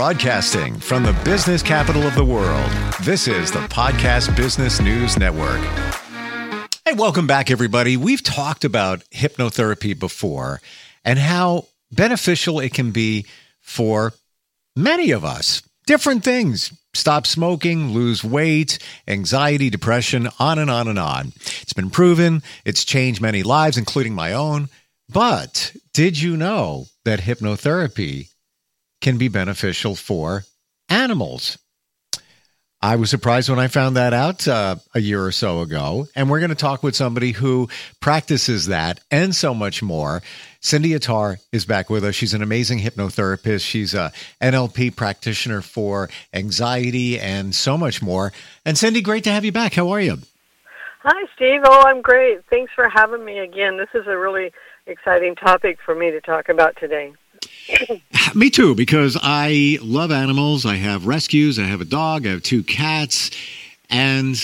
Broadcasting from the business capital of the world, this is the Podcast Business News Network. Hey, welcome back, everybody. We've talked about hypnotherapy before and how beneficial it can be for many of us. Different things. Stop smoking, lose weight, anxiety, depression, on and on and on. It's been proven, it's changed many lives, including my own. But did you know that hypnotherapy can be beneficial for animals. I was surprised when I found that out uh, a year or so ago. And we're going to talk with somebody who practices that and so much more. Cindy Attar is back with us. She's an amazing hypnotherapist. She's a NLP practitioner for anxiety and so much more. And Cindy, great to have you back. How are you? Hi, Steve. Oh, I'm great. Thanks for having me again. This is a really exciting topic for me to talk about today. Me too, because I love animals. I have rescues. I have a dog. I have two cats, and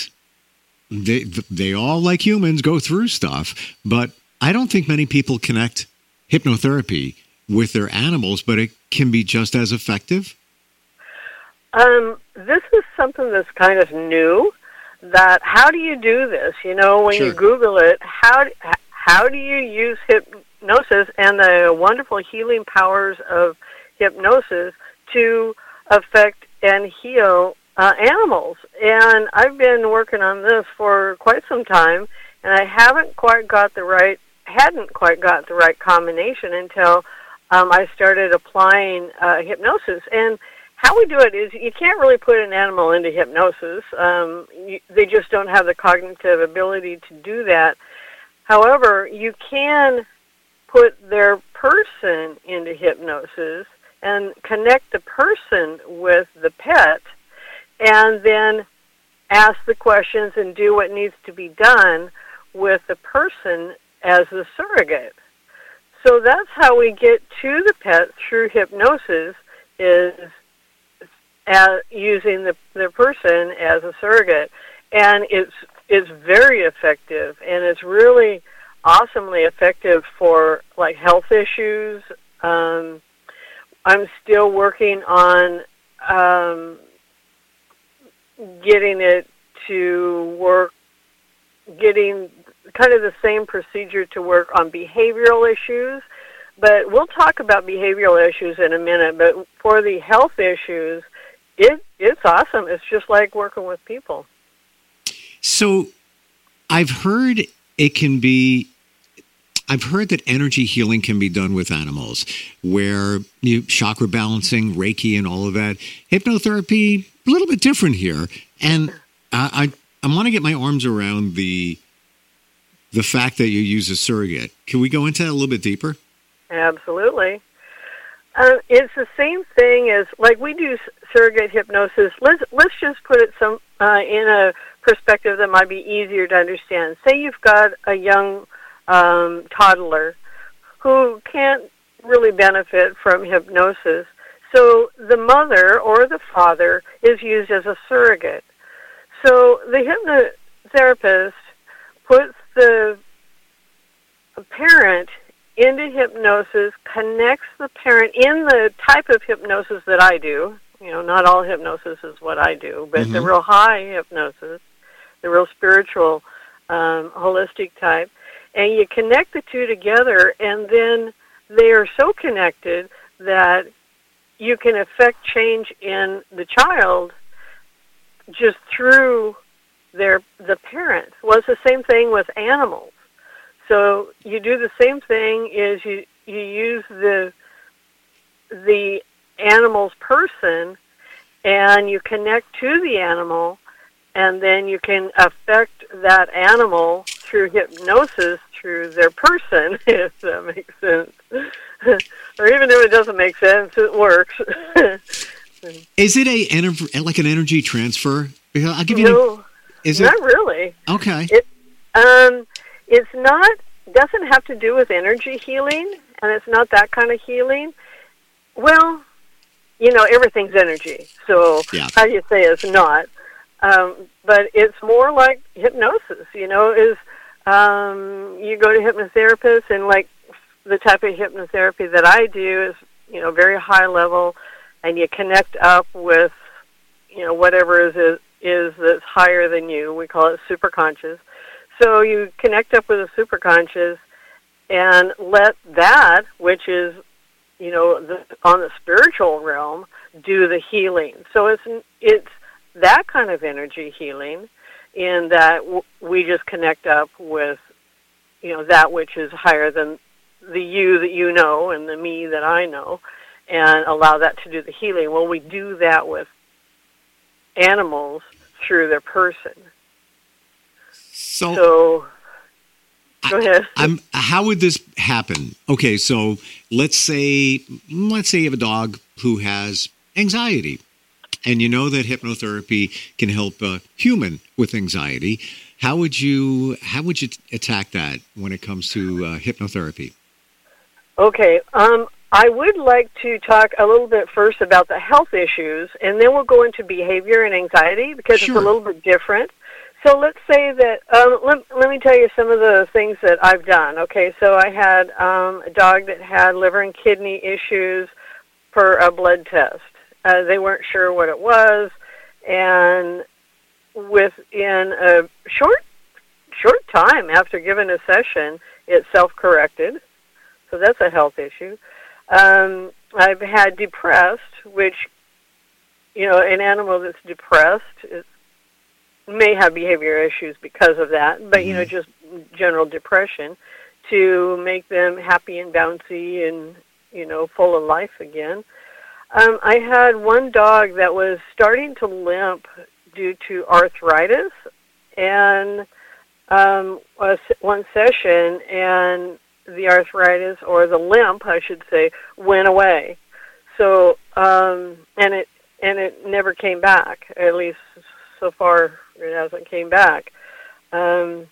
they they all like humans go through stuff. But I don't think many people connect hypnotherapy with their animals, but it can be just as effective. Um, this is something that's kind of new. That how do you do this? You know, when sure. you Google it, how how do you use hyp- hypnosis and the wonderful healing powers of hypnosis to affect and heal uh, animals. And I've been working on this for quite some time, and I haven't quite got the right, hadn't quite got the right combination until um, I started applying uh, hypnosis. And how we do it is you can't really put an animal into hypnosis. Um, you, they just don't have the cognitive ability to do that. However, you can put their person into hypnosis and connect the person with the pet and then ask the questions and do what needs to be done with the person as the surrogate. So that's how we get to the pet through hypnosis is as using the the person as a surrogate, and it's it's very effective and it's really awesomely effective for like health issues. Um, I'm still working on um, getting it to work, getting kind of the same procedure to work on behavioral issues. But we'll talk about behavioral issues in a minute. But for the health issues, it it's awesome. It's just like working with people. So, I've heard it can be I've heard that energy healing can be done with animals, where you chakra balancing, Reiki, and all of that. Hypnotherapy, a little bit different here, and I I, I want to get my arms around the the fact that you use a surrogate. Can we go into that a little bit deeper? Absolutely. Uh, it's the same thing as like we do surrogate hypnosis. Let's let's just put it some uh, in a perspective that might be easier to understand. Say you've got a young um, toddler who can't really benefit from hypnosis. So the mother or the father is used as a surrogate. So the hypnotherapist puts the parent into hypnosis, connects the parent in the type of hypnosis that I do. You know, not all hypnosis is what I do, but mm-hmm. the real high hypnosis, the real spiritual, um, holistic type and you connect the two together, and then they are so connected that you can affect change in the child just through their the parent. Well, it's the same thing with animals. So you do the same thing is you you use the the animal's person and you connect to the animal and then you can affect that animal through hypnosis through their person, if that makes sense. or even if it doesn't make sense, it works. is it a like an energy transfer? I'll give you. No, is not it? really. Okay. It, um, it's not doesn't have to do with energy healing, and it's not that kind of healing. Well, you know, everything's energy. So yeah. how do you say it's not? Um, but it's more like hypnosis. You know, is um, you go to hypnotherapists, and like the type of hypnotherapy that I do is, you know, very high level, and you connect up with, you know, whatever is is, that's higher than you. We call it superconscious. So you connect up with the superconscious and let that, which is, you know, the, on the spiritual realm, do the healing. So it's it's that kind of energy healing, in that w- we just connect up with, you know, that which is higher than the you that you know and the me that I know, and allow that to do the healing. Well, we do that with animals through their person. So, so go ahead. I, am how would this happen? Okay, so let's say let's say you have a dog who has anxiety, and you know that hypnotherapy can help a human with anxiety. How would you how would you attack that when it comes to uh, hypnotherapy? Okay, um, I would like to talk a little bit first about the health issues, and then we'll go into behavior and anxiety because sure. it's a little bit different. So let's say that, um, let, let me tell you some of the things that I've done. Okay, so I had um, a dog that had liver and kidney issues for a blood test. Uh, they weren't sure what it was, and within a short short time after giving a session, it self-corrected so that's a health issue. Um, I've had depressed, which, you know, an animal that's depressed is, may have behavior issues because of that, but, you know, mm-hmm. just general depression to make them happy and bouncy and, you know, full of life again. Um, I had one dog that was starting to limp due to arthritis, and um, was one session, and the arthritis or the limp, I should say, went away. So, um, and it and it never came back. At least so far, it hasn't came back. Um,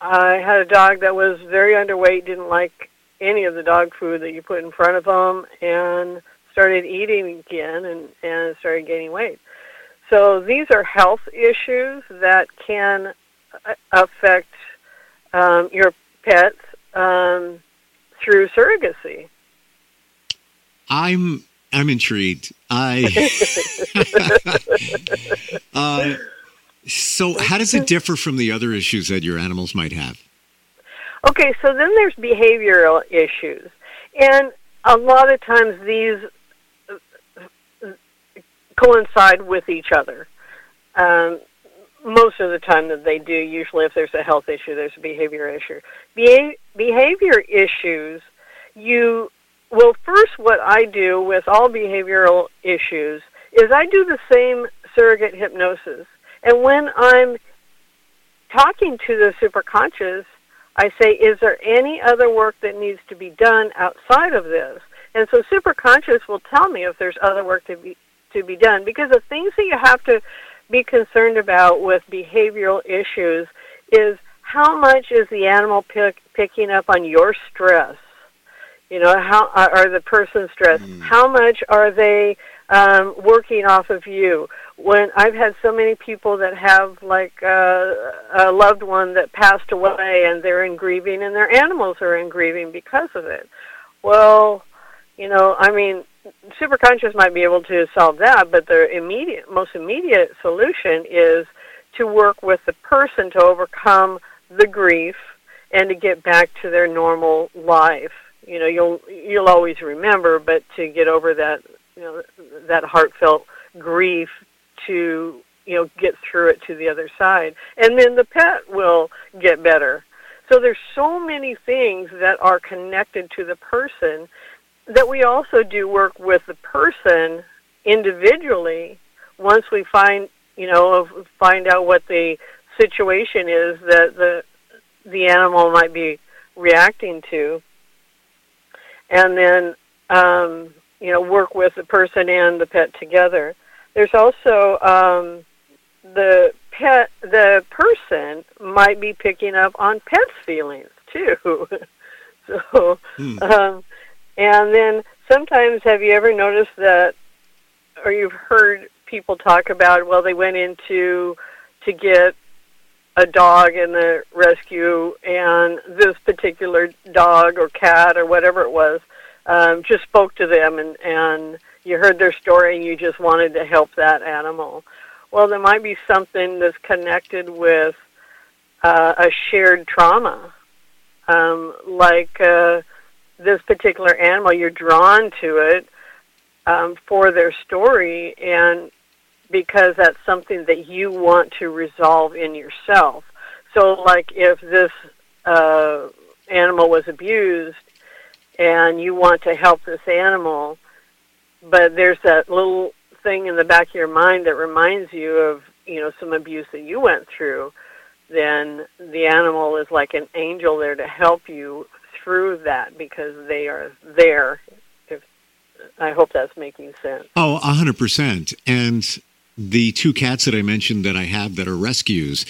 I had a dog that was very underweight, didn't like any of the dog food that you put in front of them, and started eating again and and started gaining weight. So these are health issues that can uh, affect um, your pets um, through surrogacy. I'm I'm intrigued. I uh, so how does it differ from the other issues that your animals might have? Okay, so then there's behavioral issues, and a lot of times these coincide with each other. Um, most of the time that they do. Usually, if there's a health issue, there's a behavior issue. Be- behavior issues, you well, first, what I do with all behavioral issues is I do the same surrogate hypnosis, and when I'm talking to the superconscious, I say, "Is there any other work that needs to be done outside of this?" And so, superconscious will tell me if there's other work to be to be done because the things that you have to be concerned about with behavioral issues is how much is the animal pick, picking up on your stress? You know, how are the person stressed? Mm. How much are they um, working off of you? When I've had so many people that have like uh, a loved one that passed away and they're in grieving and their animals are in grieving because of it. Well, you know, I mean, superconscious might be able to solve that, but the immediate, most immediate solution is to work with the person to overcome the grief and to get back to their normal life. You know, you'll you'll always remember, but to get over that, you know, that heartfelt grief to you know get through it to the other side, and then the pet will get better. So there's so many things that are connected to the person that we also do work with the person individually once we find you know find out what the situation is that the the animal might be reacting to. And then um, you know work with the person and the pet together. There's also um, the pet the person might be picking up on pet's feelings too. So hmm. um, and then sometimes, have you ever noticed that, or you've heard people talk about, well, they went into to get a dog in the rescue, and this particular dog or cat or whatever it was um, just spoke to them and and you heard their story and you just wanted to help that animal. Well, there might be something that's connected with uh, a shared trauma, um, like uh, this particular animal. You're drawn to it um, for their story, and because that's something that you want to resolve in yourself. So, like if this uh, animal was abused and you want to help this animal, but there's that little thing in the back of your mind that reminds you of you know some abuse that you went through, then the animal is like an angel there to help you through that because they are there. If I hope that's making sense. Oh, a hundred percent. And the two cats that I mentioned that I have that are rescues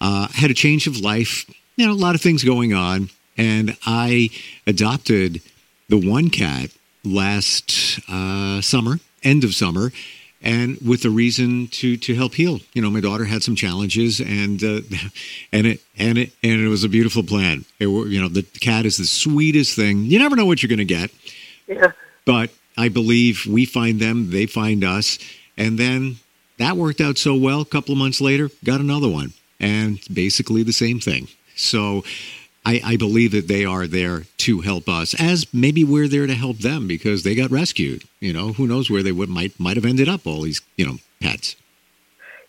uh, had a change of life. You know, a lot of things going on, and I adopted the one cat last uh, summer, end of summer, and with a reason to to help heal. You know, my daughter had some challenges, and uh, and it and it and it was a beautiful plan. It, you know, the cat is the sweetest thing. You never know what you're going to get. Yeah. But I believe we find them, they find us, and then that worked out so well. A couple of months later, got another one, and basically the same thing. So I, I, believe that they are there to help us, as maybe we're there to help them because they got rescued. You know, who knows where they would might might have ended up? All these, you know, pets.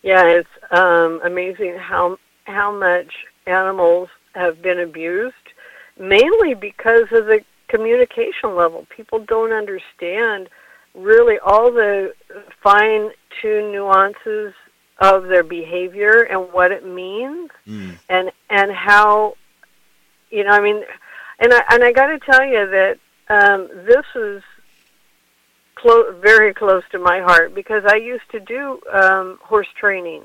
Yeah, it's um, amazing how how much animals have been abused, mainly because of the communication level. People don't understand really all the fine tuned nuances of their behavior and what it means mm. and and how you know, I mean, and I and I got to tell you that um, this is clo- very close to my heart because I used to do um, horse training,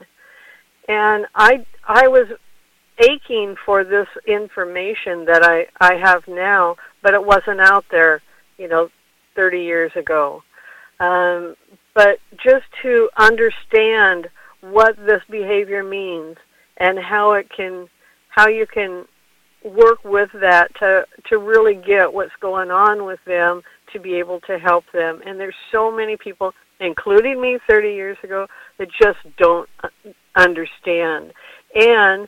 and I I was aching for this information that I I have now, but it wasn't out there, you know, 30 years ago. Um, but just to understand what this behavior means and how it can, how you can work with that to to really get what's going on with them to be able to help them. And there's so many people, including me 30 years ago, that just don't understand. And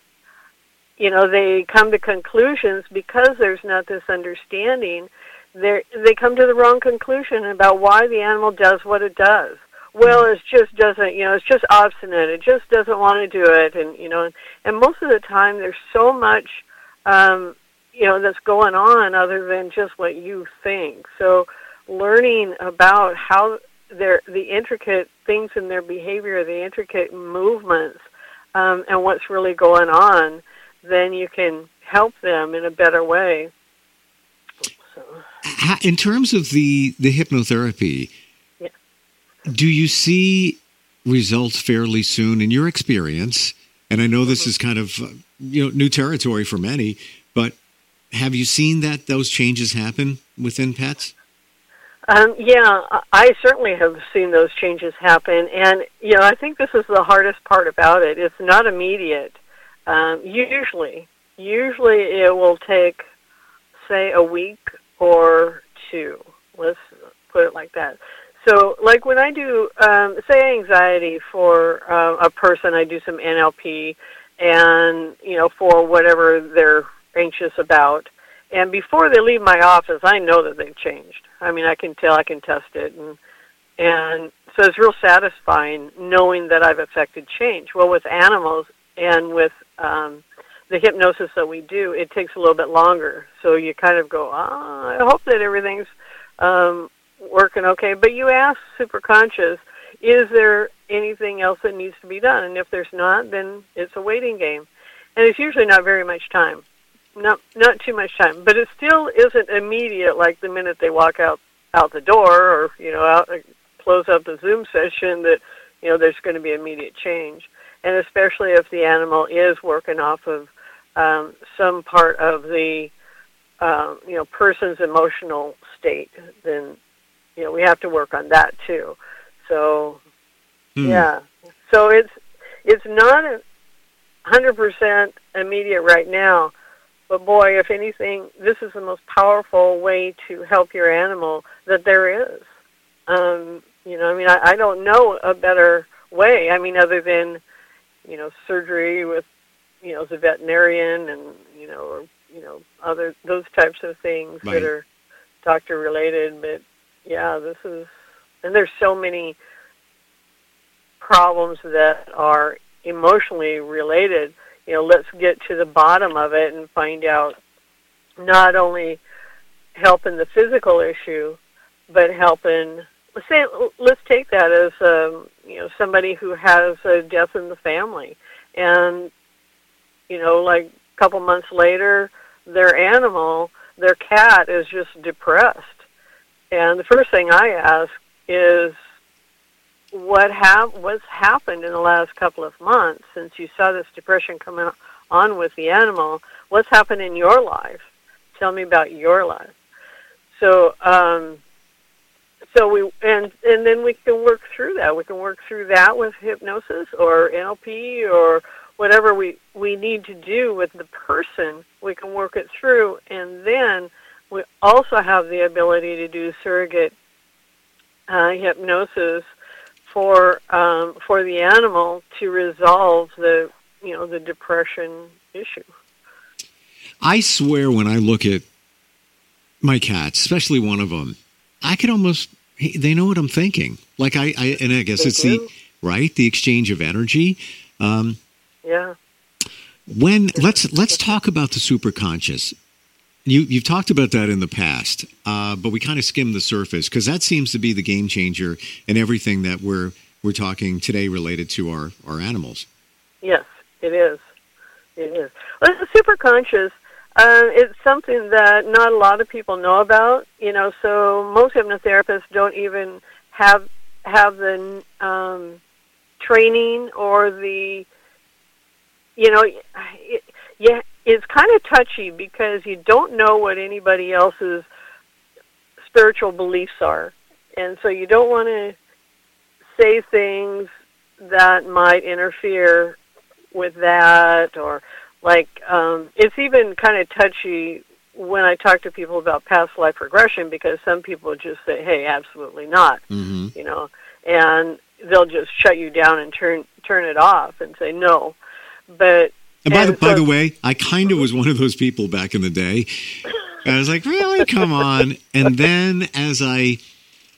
you know, they come to conclusions because there's not this understanding. They they come to the wrong conclusion about why the animal does what it does. Well, mm-hmm. it just doesn't, you know, it's just obstinate. It just doesn't want to do it, and you know, and most of the time there's so much um, you know that's going on other than just what you think. So learning about how their the intricate things in their behavior, the intricate movements, um, and what's really going on, then you can help them in a better way. So. In terms of the the hypnotherapy, yeah. do you see results fairly soon in your experience? And I know this mm-hmm. is kind of you know new territory for many, but have you seen that those changes happen within pets? Um, yeah, I certainly have seen those changes happen, and you know I think this is the hardest part about it. It's not immediate. Um, usually, usually it will take, say, a week or two. Let's put it like that. So, like when I do, um, say, anxiety for uh, a person, I do some NLP, and you know, for whatever they're anxious about. And before they leave my office, I know that they've changed. I mean, I can tell, I can test it, and and so it's real satisfying knowing that I've affected change. Well, with animals and with um, the hypnosis that we do, it takes a little bit longer. So you kind of go, ah, I hope that everything's um, working okay. But you ask superconscious, is there anything else that needs to be done? And if there's not, then it's a waiting game. And it's usually not very much time. Not not too much time, but it still isn't immediate like the minute they walk out out the door or, you know, out close up the Zoom session that, you know, there's going to be immediate change. And especially if the animal is working off of um, some part of the um, you know person's emotional state, then you know we have to work on that too. So hmm. yeah, so it's it's not a hundred percent immediate right now, but boy, if anything, this is the most powerful way to help your animal that there is. Um, you know, I mean, I, I don't know a better way. I mean, other than you know surgery with you know as a veterinarian and you know or you know other those types of things right. that are doctor related. But yeah, this is and there's so many problems that are emotionally related. You know, let's get to the bottom of it and find out not only helping the physical issue, but helping. Let's say, let's take that as um, you know somebody who has a death in the family, and you know, like a couple months later, their animal, their cat, is just depressed. And the first thing I ask is, what have what's happened in the last couple of months since you saw this depression coming on with the animal? What's happened in your life? Tell me about your life. So, um, so we and and then we can work through that. We can work through that with hypnosis or NLP or whatever we we need to do with the person. We can work it through, and then we also have the ability to do surrogate uh, hypnosis for um, for the animal to resolve the you know the depression issue. I swear, when I look at my cats, especially one of them, I could almost they know what I'm thinking. Like I, I and I guess they it's do. the right the exchange of energy. Um, yeah. When let's let's talk about the superconscious. You you've talked about that in the past, uh, but we kind of skimmed the surface because that seems to be the game changer in everything that we're we're talking today related to our our animals. Yes, it is. It is. Well, the superconscious uh, it's something that not a lot of people know about. You know, so most hypnotherapists don't even have have the um, training or the you know, yeah, it's kind of touchy because you don't know what anybody else's spiritual beliefs are, and so you don't want to say things that might interfere with that or like um, it's even kind of touchy when I talk to people about past life regression because some people just say, "Hey, absolutely not," mm-hmm. you know, and they'll just shut you down and turn turn it off and say no. But and by, and the, so, by the way, I kind of was one of those people back in the day. I was like, really? Come on. And then as I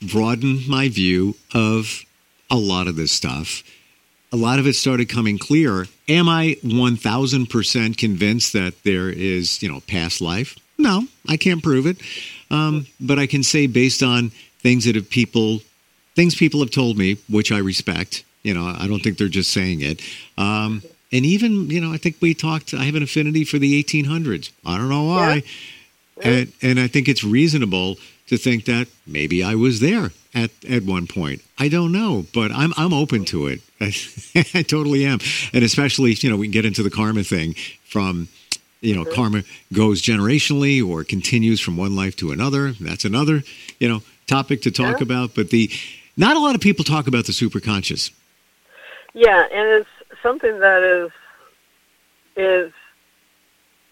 broadened my view of a lot of this stuff, a lot of it started coming clear. Am I 1000% convinced that there is, you know, past life? No, I can't prove it. Um, but I can say based on things that have people, things people have told me, which I respect, you know, I don't think they're just saying it. Um, and even, you know, I think we talked, I have an affinity for the 1800s. I don't know why. Yeah. And, and I think it's reasonable to think that maybe I was there at, at one point. I don't know, but I'm I'm open to it. I, totally am, and especially you know we can get into the karma thing from you know karma goes generationally or continues from one life to another. That's another you know topic to talk yeah. about. But the not a lot of people talk about the superconscious. Yeah, and it's something that is is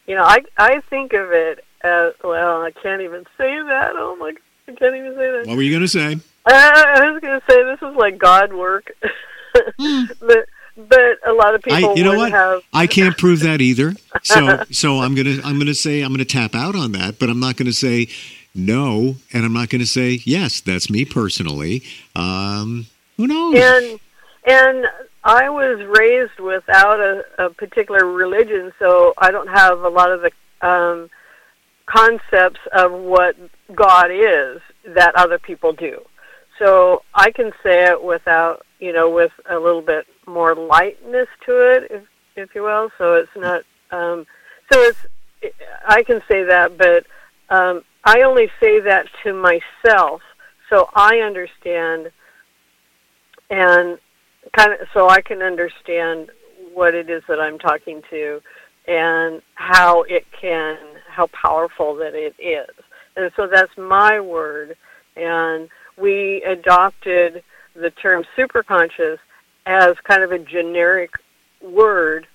you know I I think of it as well. I can't even say that. Oh my! God, I can't even say that. What were you going to say? I was going to say this is like God work, mm. but but a lot of people. I, you know what? Have... I can't prove that either. So so I'm gonna I'm gonna say I'm gonna tap out on that, but I'm not gonna say no, and I'm not gonna say yes. That's me personally. Um, who knows? And and I was raised without a, a particular religion, so I don't have a lot of the um, concepts of what God is that other people do. So I can say it without, you know, with a little bit more lightness to it, if if you will. So it's not. Um, so it's. I can say that, but um, I only say that to myself, so I understand, and kind of so I can understand what it is that I'm talking to, and how it can, how powerful that it is. And so that's my word, and we adopted the term superconscious as kind of a generic word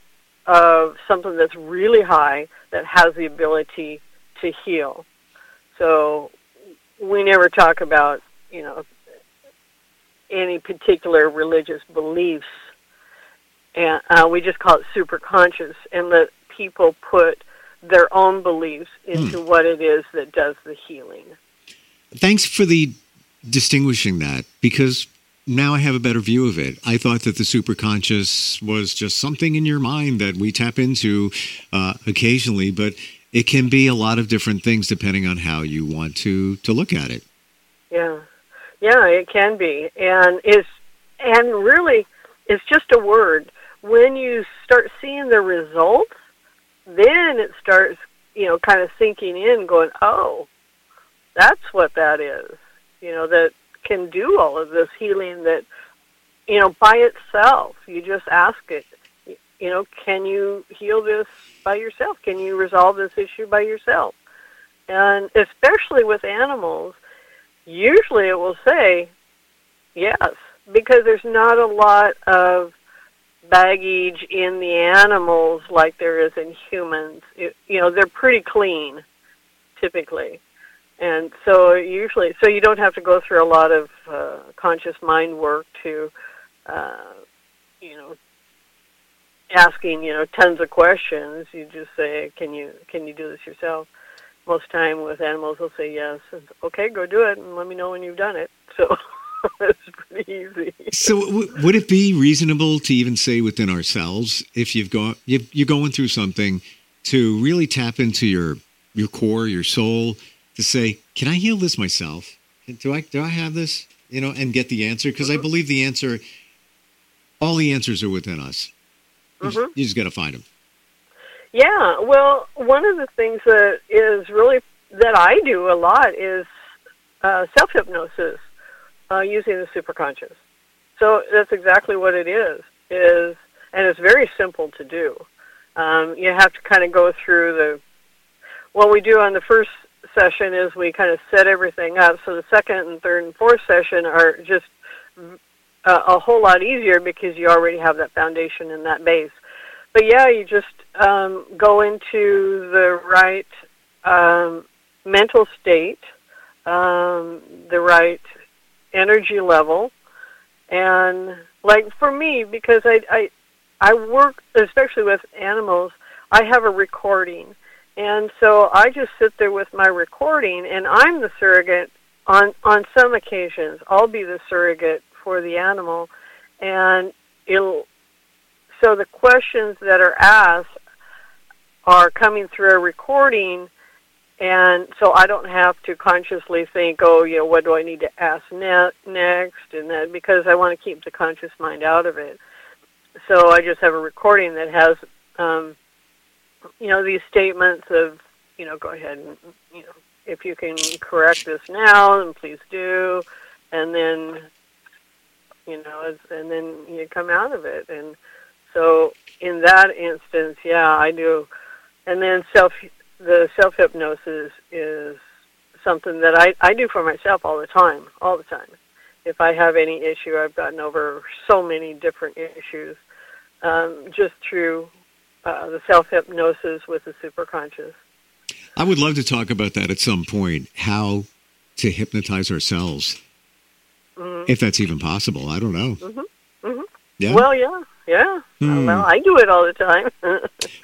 of something that's really high that has the ability to heal. So we never talk about, you know, any particular religious beliefs, and uh, we just call it superconscious, and let people put their own beliefs into hmm. what it is that does the healing. Thanks for the distinguishing that because now I have a better view of it. I thought that the superconscious was just something in your mind that we tap into uh, occasionally, but it can be a lot of different things depending on how you want to to look at it. Yeah, yeah, it can be, and is and really, it's just a word. When you start seeing the results, then it starts, you know, kind of sinking in, going, "Oh, that's what that is." You know, that can do all of this healing that, you know, by itself. You just ask it, you know, can you heal this by yourself? Can you resolve this issue by yourself? And especially with animals, usually it will say yes, because there's not a lot of baggage in the animals like there is in humans. It, you know, they're pretty clean, typically. And so usually so you don't have to go through a lot of uh, conscious mind work to uh, you know asking you know tons of questions. You just say can you can you do this yourself most time with animals they'll say yes and, okay go do it and let me know when you've done it so it's pretty easy so w- would it be reasonable to even say within ourselves if you've gone you're going through something to really tap into your your core your soul to say, can I heal this myself? Do I do I have this? You know, and get the answer because mm-hmm. I believe the answer. All the answers are within us. Mm-hmm. You, just, you just got to find them. Yeah, well, one of the things that is really that I do a lot is uh, self hypnosis uh, using the superconscious. So that's exactly what it is. Is and it's very simple to do. Um, you have to kind of go through the what we do on the first session is we kind of set everything up. So the second and third and fourth session are just a, a whole lot easier because you already have that foundation and that base. But yeah, you just um, go into the right um, mental state, um, the right energy level, and like for me, because I, I I work especially with animals, I have a recording and so I just sit there with my recording, and I'm the surrogate on on some occasions. I'll be the surrogate for the animal, and it'll. So the questions that are asked are coming through a recording, and so I don't have to consciously think, oh, you know, what do I need to ask ne- next, and that because I want to keep the conscious mind out of it. So I just have a recording that has um, you know, these statements of, you know, go ahead and, you know, if you can correct this now, then please do, and then, you know, and then you come out of it. And so in that instance, yeah, I do. And then self, the self hypnosis is something that I, I do for myself all the time, all the time. If I have any issue, I've gotten over so many different issues um, just through uh, the self hypnosis with the superconscious. I would love to talk about that at some point. How to hypnotize ourselves, mm-hmm. if that's even possible. I don't know. Mm-hmm. Mm-hmm. Yeah. Well, yeah, yeah. Hmm. Well, I do it all the time.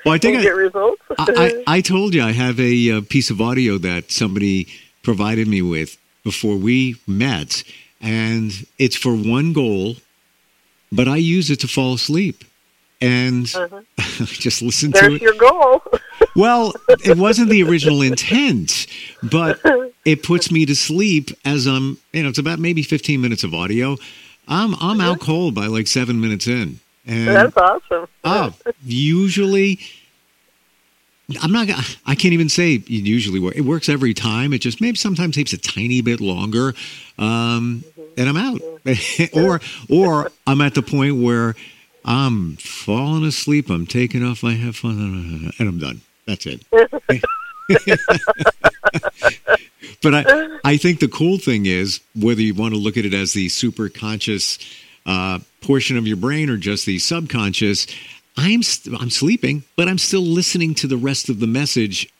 well, I think I get results. I, I, I, told you I have a, a piece of audio that somebody provided me with before we met, and it's for one goal, but I use it to fall asleep and uh-huh. just listen There's to it. There's your goal. well, it wasn't the original intent, but it puts me to sleep as I'm. You know, it's about maybe 15 minutes of audio. I'm I'm uh-huh. out cold by like seven minutes in. And, That's awesome. oh, usually. I'm not. I can't even say it usually works. It works every time. It just maybe sometimes takes a tiny bit longer, um, mm-hmm. and I'm out. or or I'm at the point where I'm falling asleep. I'm taking off my headphones, and I'm done. That's it. but I, I think the cool thing is whether you want to look at it as the super conscious uh, portion of your brain or just the subconscious, I'm st- I'm sleeping, but I'm still listening to the rest of the message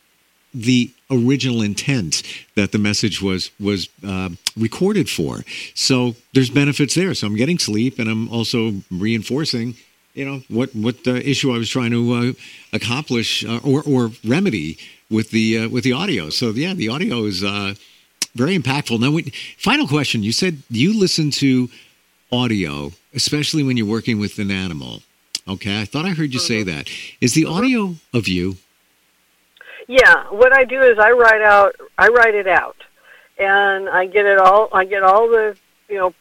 the original intent that the message was was uh, recorded for. So there's benefits there. So I'm getting sleep, and I'm also reinforcing, you know, what what the issue I was trying to uh, accomplish uh, or or remedy with the uh, with the audio. So yeah, the audio is uh, very impactful. Now, we, final question: You said you listen to audio, especially when you're working with an animal. Okay, I thought I heard you say mm-hmm. that. Is the audio of you? Yeah, what I do is I write out, I write it out, and I get it all. I get all the you know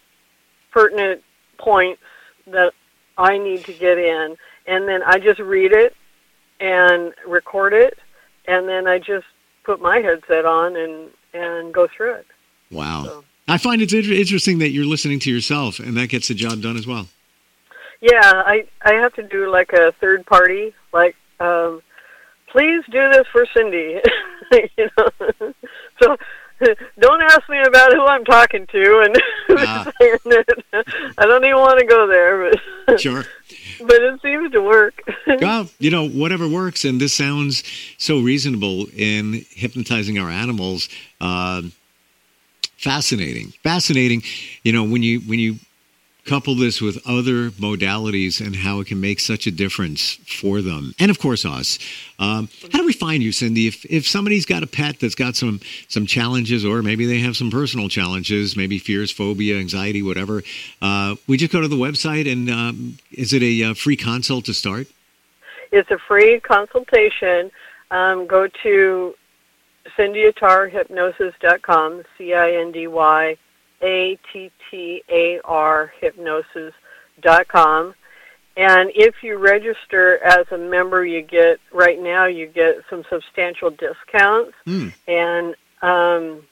pertinent points that I need to get in, and then I just read it and record it, and then I just put my headset on and and go through it. Wow. So. I find it interesting that you're listening to yourself, and that gets the job done as well. Yeah, I I have to do like a third party, like um, please do this for Cindy. you know, so don't ask me about who I'm talking to, and uh, I don't even want to go there. But sure, but it seems to work. well, you know, whatever works, and this sounds so reasonable in hypnotizing our animals. Uh, fascinating. Fascinating you know when you when you couple this with other modalities and how it can make such a difference for them. And of course us. Um, how do we find you cindy? If, if somebody's got a pet that's got some some challenges or maybe they have some personal challenges maybe fears phobia anxiety whatever uh, we just go to the website and um, is it a uh, free consult to start? It's a free consultation. Um, go to cindyattara C-I-N-D-Y A-T-T-A-R hypnosis.com. And if you register as a member, you get, right now, you get some substantial discounts. Mm. And, um,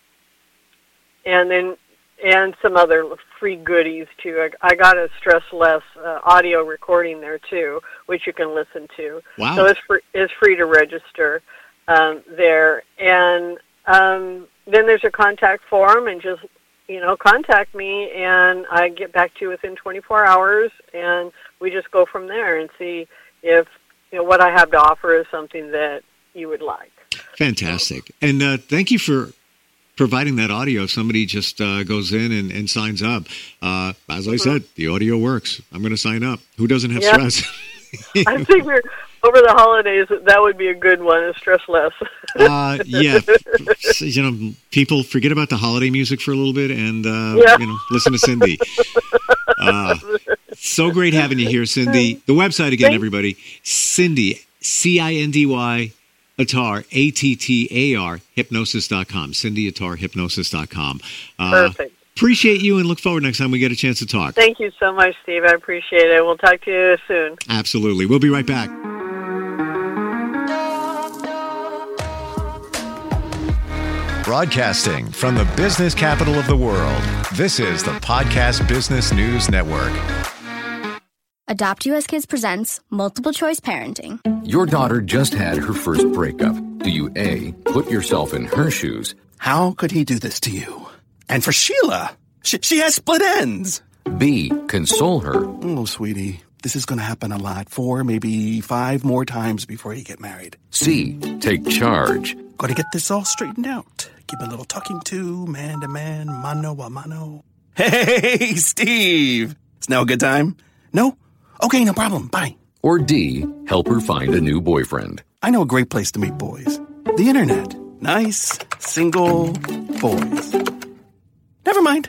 and then, and some other free goodies too. I, I got a stress less uh, audio recording there too, which you can listen to. Wow. So it's free, it's free to register um, there. And um, then there's a contact form, and just you know contact me, and I get back to you within 24 hours, and we just go from there and see if you know what I have to offer is something that you would like. Fantastic, and uh, thank you for providing that audio. If somebody just uh, goes in and, and signs up, uh, as I mm-hmm. said, the audio works. I'm going to sign up. Who doesn't have stress? I figure over the holidays that would be a good one and stress less. uh, yeah, you know, people forget about the holiday music for a little bit and uh, yeah. you know listen to Cindy. Uh, so great having you here, Cindy. The website again, Thanks. everybody, Cindy C I N D Y Attar, A T T A R, hypnosis.com. Cindy Attar, hypnosis.com. Uh, Perfect. Appreciate you and look forward next time we get a chance to talk. Thank you so much, Steve. I appreciate it. We'll talk to you soon. Absolutely. We'll be right back. Broadcasting from the business capital of the world, this is the Podcast Business News Network. Adopt US Kids presents Multiple Choice Parenting. Your daughter just had her first breakup. Do you A, put yourself in her shoes? How could he do this to you? And for Sheila, she, she has split ends. B. Console her. Oh, sweetie, this is going to happen a lot. Four, maybe five more times before you get married. C. Take charge. Got to get this all straightened out. Give a little talking to, man to man, mano a mano. Hey, Steve! It's now a good time? No? Okay, no problem. Bye. Or D. Help her find a new boyfriend. I know a great place to meet boys. The internet. Nice, single boys. Never mind.